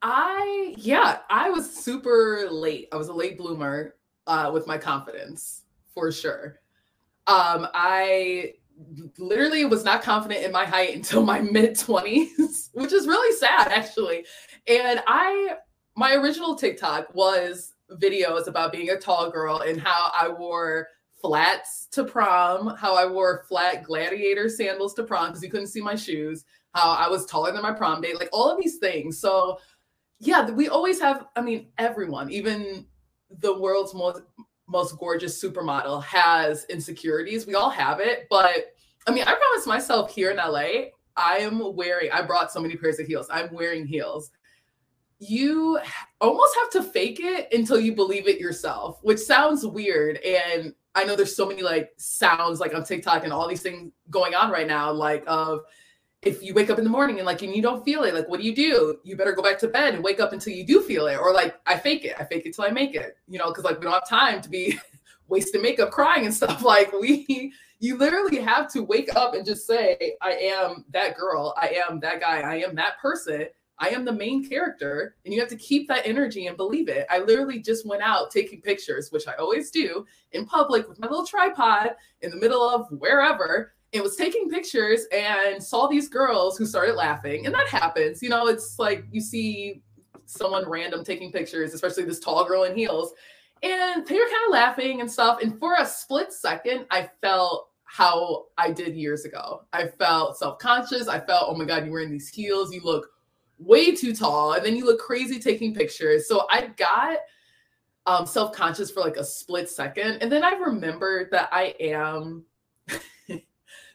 I yeah, I was super late. I was a late bloomer uh with my confidence for sure. Um, I literally was not confident in my height until my mid 20s, which is really sad actually. And I my original TikTok was videos about being a tall girl and how I wore flats to prom, how I wore flat gladiator sandals to prom because you couldn't see my shoes, how I was taller than my prom date, like all of these things. So, yeah, we always have, I mean, everyone, even the world's most most gorgeous supermodel has insecurities. We all have it, but I mean, I promised myself here in LA, I am wearing, I brought so many pairs of heels. I'm wearing heels. You almost have to fake it until you believe it yourself, which sounds weird. And I know there's so many like sounds like on TikTok and all these things going on right now, like of if you wake up in the morning and like and you don't feel it, like what do you do? You better go back to bed and wake up until you do feel it. Or like I fake it, I fake it till I make it, you know, because like we don't have time to be wasting makeup crying and stuff. Like we you literally have to wake up and just say, I am that girl, I am that guy, I am that person. I am the main character, and you have to keep that energy and believe it. I literally just went out taking pictures, which I always do in public with my little tripod in the middle of wherever, and was taking pictures and saw these girls who started laughing. And that happens. You know, it's like you see someone random taking pictures, especially this tall girl in heels, and they were kind of laughing and stuff. And for a split second, I felt how I did years ago. I felt self conscious. I felt, oh my God, you're wearing these heels. You look way too tall. And then you look crazy taking pictures. So I got um, self conscious for like a split second. And then I remembered that I am.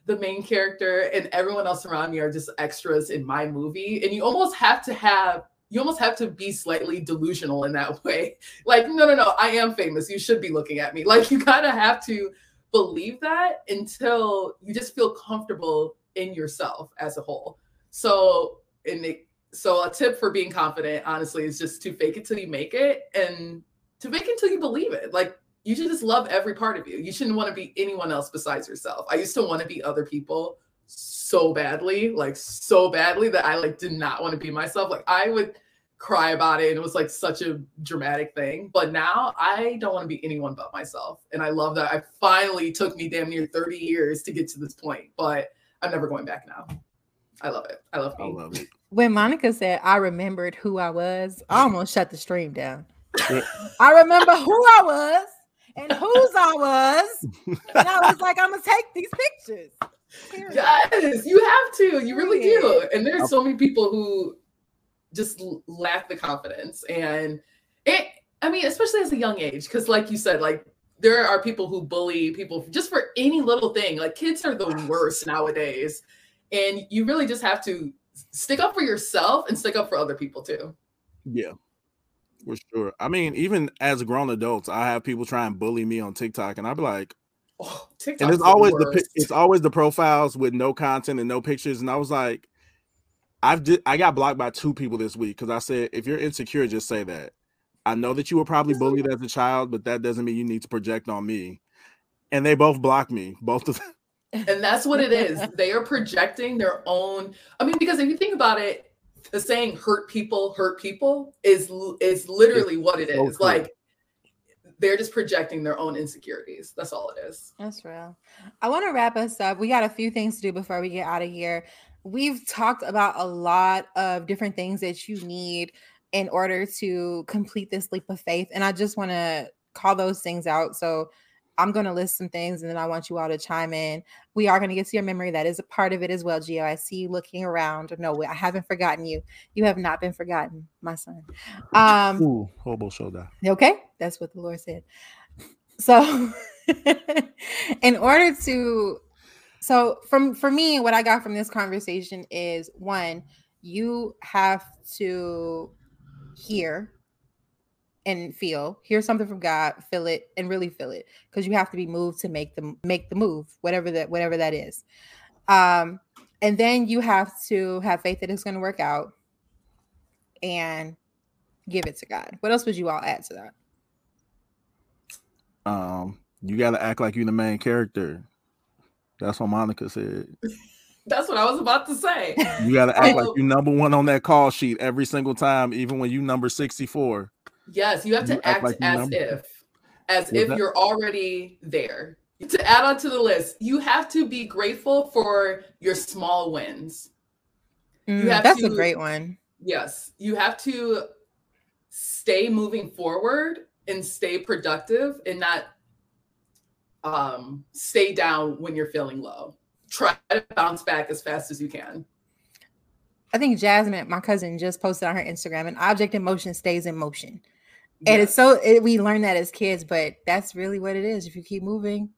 the main character and everyone else around me are just extras in my movie and you almost have to have you almost have to be slightly delusional in that way. Like, no, no, no, I am famous. You should be looking at me. Like, you kind of have to believe that until you just feel comfortable in yourself as a whole. So, and it, so a tip for being confident, honestly, is just to fake it till you make it and to make it until you believe it. Like, you should just love every part of you. You shouldn't want to be anyone else besides yourself. I used to want to be other people so badly, like so badly that I like did not want to be myself. Like I would cry about it and it was like such a dramatic thing. But now I don't want to be anyone but myself. And I love that I finally took me damn near 30 years to get to this point, but I'm never going back now. I love it. I love me. I love it. When Monica said I remembered who I was, I mm. almost shut the stream down. I remember who I was and whose I was. And I was like, I'm gonna take these pictures. Yes, you have to. You really do. And there's so many people who just lack the confidence. And it, I mean, especially as a young age, because like you said, like there are people who bully people just for any little thing. Like kids are the worst nowadays. And you really just have to stick up for yourself and stick up for other people too. Yeah. For sure. I mean, even as grown adults, I have people try and bully me on TikTok, and I'd be like, oh, TikTok." and it's always the, the it's always the profiles with no content and no pictures. And I was like, I've I got blocked by two people this week because I said if you're insecure, just say that. I know that you were probably bullied as a child, but that doesn't mean you need to project on me. And they both blocked me, both of them. And that's what it is. They are projecting their own. I mean, because if you think about it, the saying "hurt people hurt people" is is literally it's what it so is. Cool. Like they're just projecting their own insecurities. That's all it is. That's real. I want to wrap us up. We got a few things to do before we get out of here. We've talked about a lot of different things that you need in order to complete this leap of faith. And I just want to call those things out. So I'm going to list some things and then I want you all to chime in. We are going to get to your memory. That is a part of it as well, Gio. I see you looking around. No, way. I haven't forgotten you. You have not been forgotten, my son. Um, Ooh, hobo shoulder. Okay. That's what the Lord said. So, in order to, so from for me, what I got from this conversation is one, you have to hear and feel hear something from god feel it and really feel it because you have to be moved to make the make the move whatever that whatever that is. Um and then you have to have faith that it's going to work out and give it to god. What else would you all add to that? Um you got to act like you're the main character. That's what monica said. That's what I was about to say. You got to act like you're number one on that call sheet every single time, even when you number 64. Yes, you have to you act, act like as if, as if you're already there. to add on to the list, you have to be grateful for your small wins. Mm, that's to, a great one. Yes, you have to stay moving forward and stay productive and not um, stay down when you're feeling low. Try to bounce back as fast as you can. I think Jasmine, my cousin, just posted on her Instagram, an object in motion stays in motion. And it's so it, we learn that as kids, but that's really what it is. If you keep moving,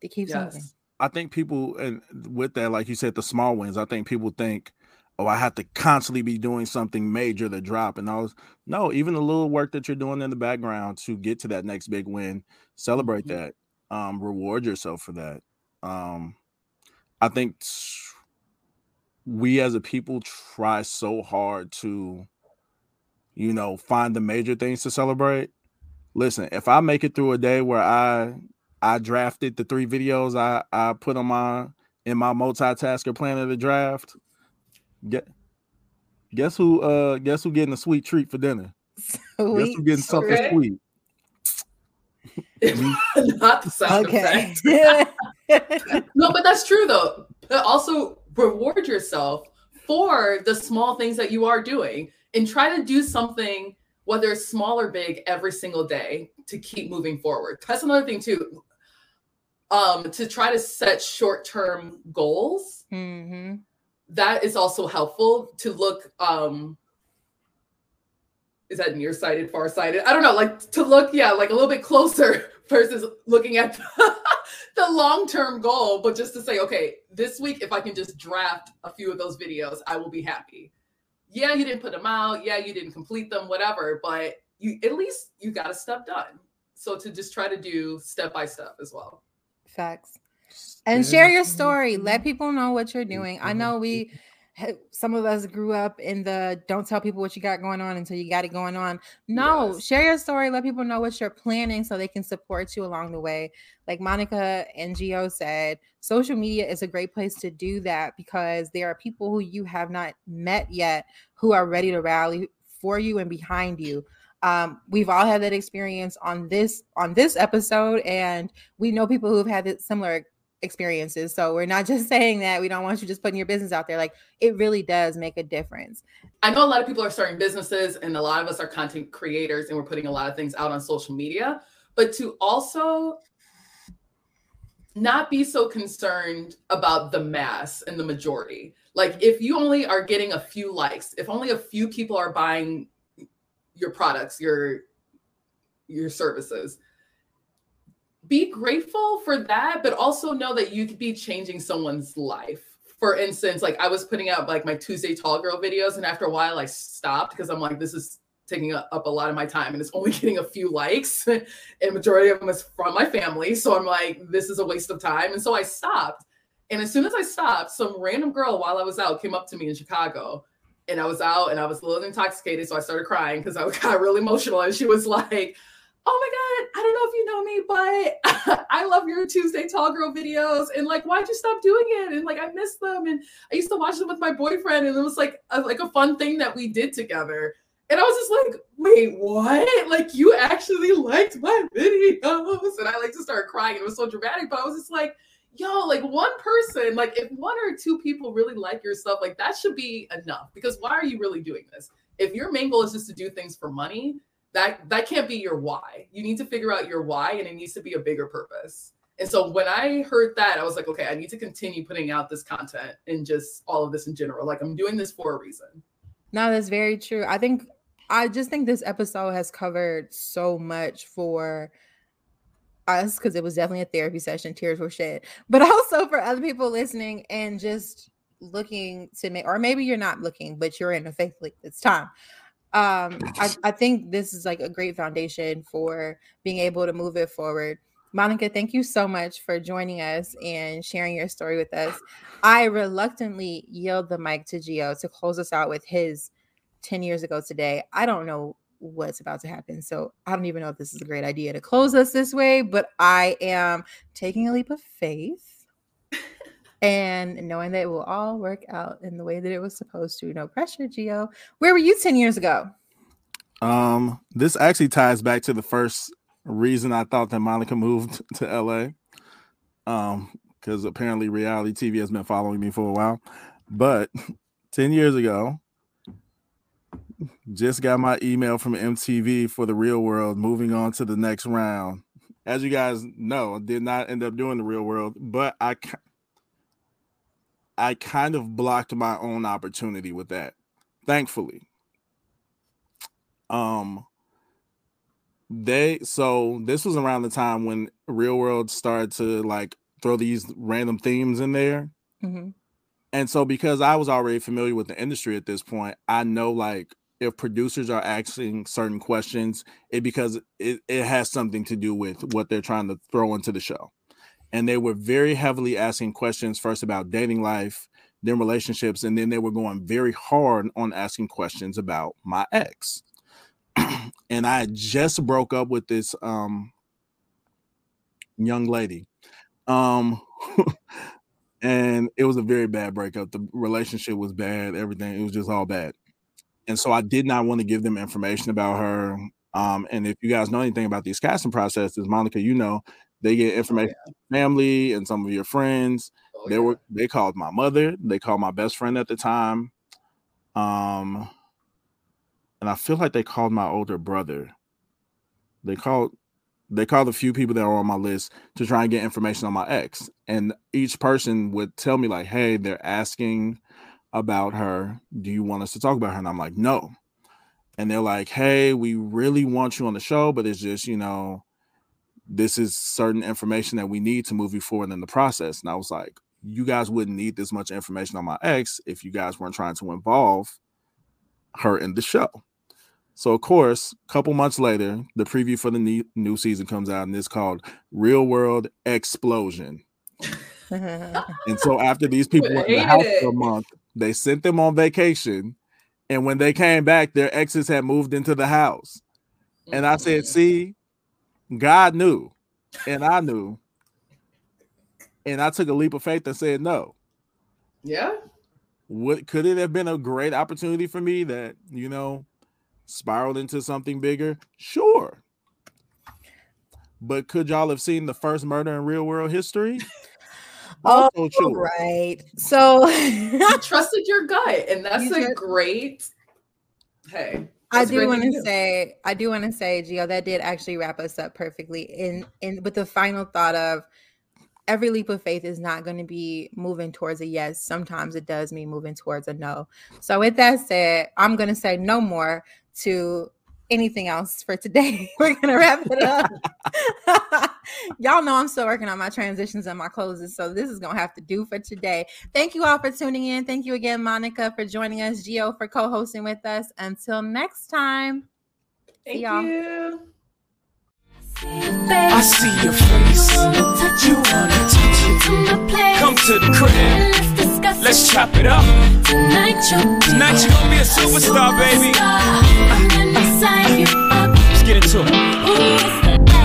it keeps yes. moving. I think people, and with that, like you said, the small wins. I think people think, "Oh, I have to constantly be doing something major to drop." And I was no, even the little work that you're doing in the background to get to that next big win, celebrate mm-hmm. that. Um, reward yourself for that. Um, I think we as a people try so hard to you know, find the major things to celebrate. Listen, if I make it through a day where I I drafted the three videos I I put on my in my multitasker plan of the draft, get guess who uh guess who getting a sweet treat for dinner? Sweet guess who getting something okay. sweet? Not the sound okay. no, but that's true though. But also reward yourself for the small things that you are doing and try to do something, whether it's small or big, every single day to keep moving forward. That's another thing too. Um, to try to set short-term goals. Mm-hmm. That is also helpful to look. Um, is that nearsighted, farsighted? I don't know. Like to look, yeah, like a little bit closer versus looking at the, the long-term goal. But just to say, okay, this week, if I can just draft a few of those videos, I will be happy yeah, you didn't put them out. Yeah, you didn't complete them, whatever. But you at least you got a step done. So to just try to do step by step as well. Facts. And share your story. Let people know what you're doing. I know we some of us grew up in the don't tell people what you got going on until you got it going on. No, yes. share your story. Let people know what you're planning so they can support you along the way. Like Monica and Gio said, social media is a great place to do that because there are people who you have not met yet who are ready to rally for you and behind you. Um, we've all had that experience on this on this episode, and we know people who've had similar experiences. So we're not just saying that we don't want you just putting your business out there. Like it really does make a difference. I know a lot of people are starting businesses and a lot of us are content creators and we're putting a lot of things out on social media, but to also not be so concerned about the mass and the majority. Like if you only are getting a few likes, if only a few people are buying your products, your your services, be grateful for that, but also know that you could be changing someone's life. For instance, like I was putting out like my Tuesday Tall Girl videos, and after a while I stopped because I'm like, this is taking up a lot of my time and it's only getting a few likes and majority of them is from my family so i'm like this is a waste of time and so i stopped and as soon as i stopped some random girl while i was out came up to me in chicago and i was out and i was a little intoxicated so i started crying because i got really emotional and she was like oh my god i don't know if you know me but i love your tuesday tall girl videos and like why'd you stop doing it? And like i miss them. And i used to watch them with my boyfriend and it was like a, like a fun thing that we did together. And i was just like wait what? Like you actually liked my videos? And i like to start crying. It was so dramatic but i was just like yo like one person like if one or two people really like your stuff like that should be enough because why are you really doing this? If your main goal is just to do things for money that that can't be your why. You need to figure out your why and it needs to be a bigger purpose. And so when i heard that i was like okay i need to continue putting out this content and just all of this in general. Like i'm doing this for a reason. No that's very true. I think i just think this episode has covered so much for us because it was definitely a therapy session tears were shed. But also for other people listening and just looking to make or maybe you're not looking but you're in a faith leap it's time um I, I think this is like a great foundation for being able to move it forward. Monica thank you so much for joining us and sharing your story with us. I reluctantly yield the mic to Gio to close us out with his 10 years ago today. I don't know what's about to happen so i don't even know if this is a great idea to close us this way but i am taking a leap of faith and knowing that it will all work out in the way that it was supposed to. No pressure, Gio. Where were you 10 years ago? Um, this actually ties back to the first reason I thought that Monica moved to LA. um, because apparently reality TV has been following me for a while. But 10 years ago, just got my email from MTV for the real world, moving on to the next round. As you guys know, did not end up doing the real world, but I I kind of blocked my own opportunity with that, thankfully. Um they so this was around the time when real world started to like throw these random themes in there. Mm-hmm. And so because I was already familiar with the industry at this point, I know like if producers are asking certain questions, it because it, it has something to do with what they're trying to throw into the show. And they were very heavily asking questions first about dating life, then relationships, and then they were going very hard on asking questions about my ex. and I just broke up with this um young lady. Um and it was a very bad breakup. The relationship was bad, everything, it was just all bad and so I did not want to give them information about her. Um, and if you guys know anything about these casting processes, Monica, you know they get information oh, yeah. family and some of your friends. Oh, they yeah. were they called my mother, they called my best friend at the time. Um, and I feel like they called my older brother. They called they called a few people that are on my list to try and get information on my ex. And each person would tell me, like, hey, they're asking about her. Do you want us to talk about her? And I'm like, no. And they're like, hey, we really want you on the show, but it's just, you know, this is certain information that we need to move you forward in the process. And I was like, you guys wouldn't need this much information on my ex if you guys weren't trying to involve her in the show. So of course, a couple months later, the preview for the new season comes out, and it's called Real World Explosion. and so after these people were in the house for a month, they sent them on vacation, and when they came back, their exes had moved into the house. And I said, mm-hmm. "See, God knew, and I knew, and I took a leap of faith and said no." Yeah. What could it have been a great opportunity for me that you know spiraled into something bigger? Sure. But could y'all have seen the first murder in real world history? Oh, right. So you trusted your gut, and that's you a just, great. Hey, I do want to say, I do want to say, Gio, that did actually wrap us up perfectly. In in with the final thought of every leap of faith is not going to be moving towards a yes. Sometimes it does mean moving towards a no. So with that said, I'm going to say no more to anything else for today. We're gonna wrap it up. Y'all know I'm still working on my transitions and my closes, so this is gonna have to do for today. Thank you all for tuning in. Thank you again, Monica, for joining us, Gio for co-hosting with us. Until next time. Thank see y'all. you. I see your face. You wanna touch it. Come to the crib. Let's chop it up. Tonight you're gonna be a superstar, baby inside you. Let's get into it.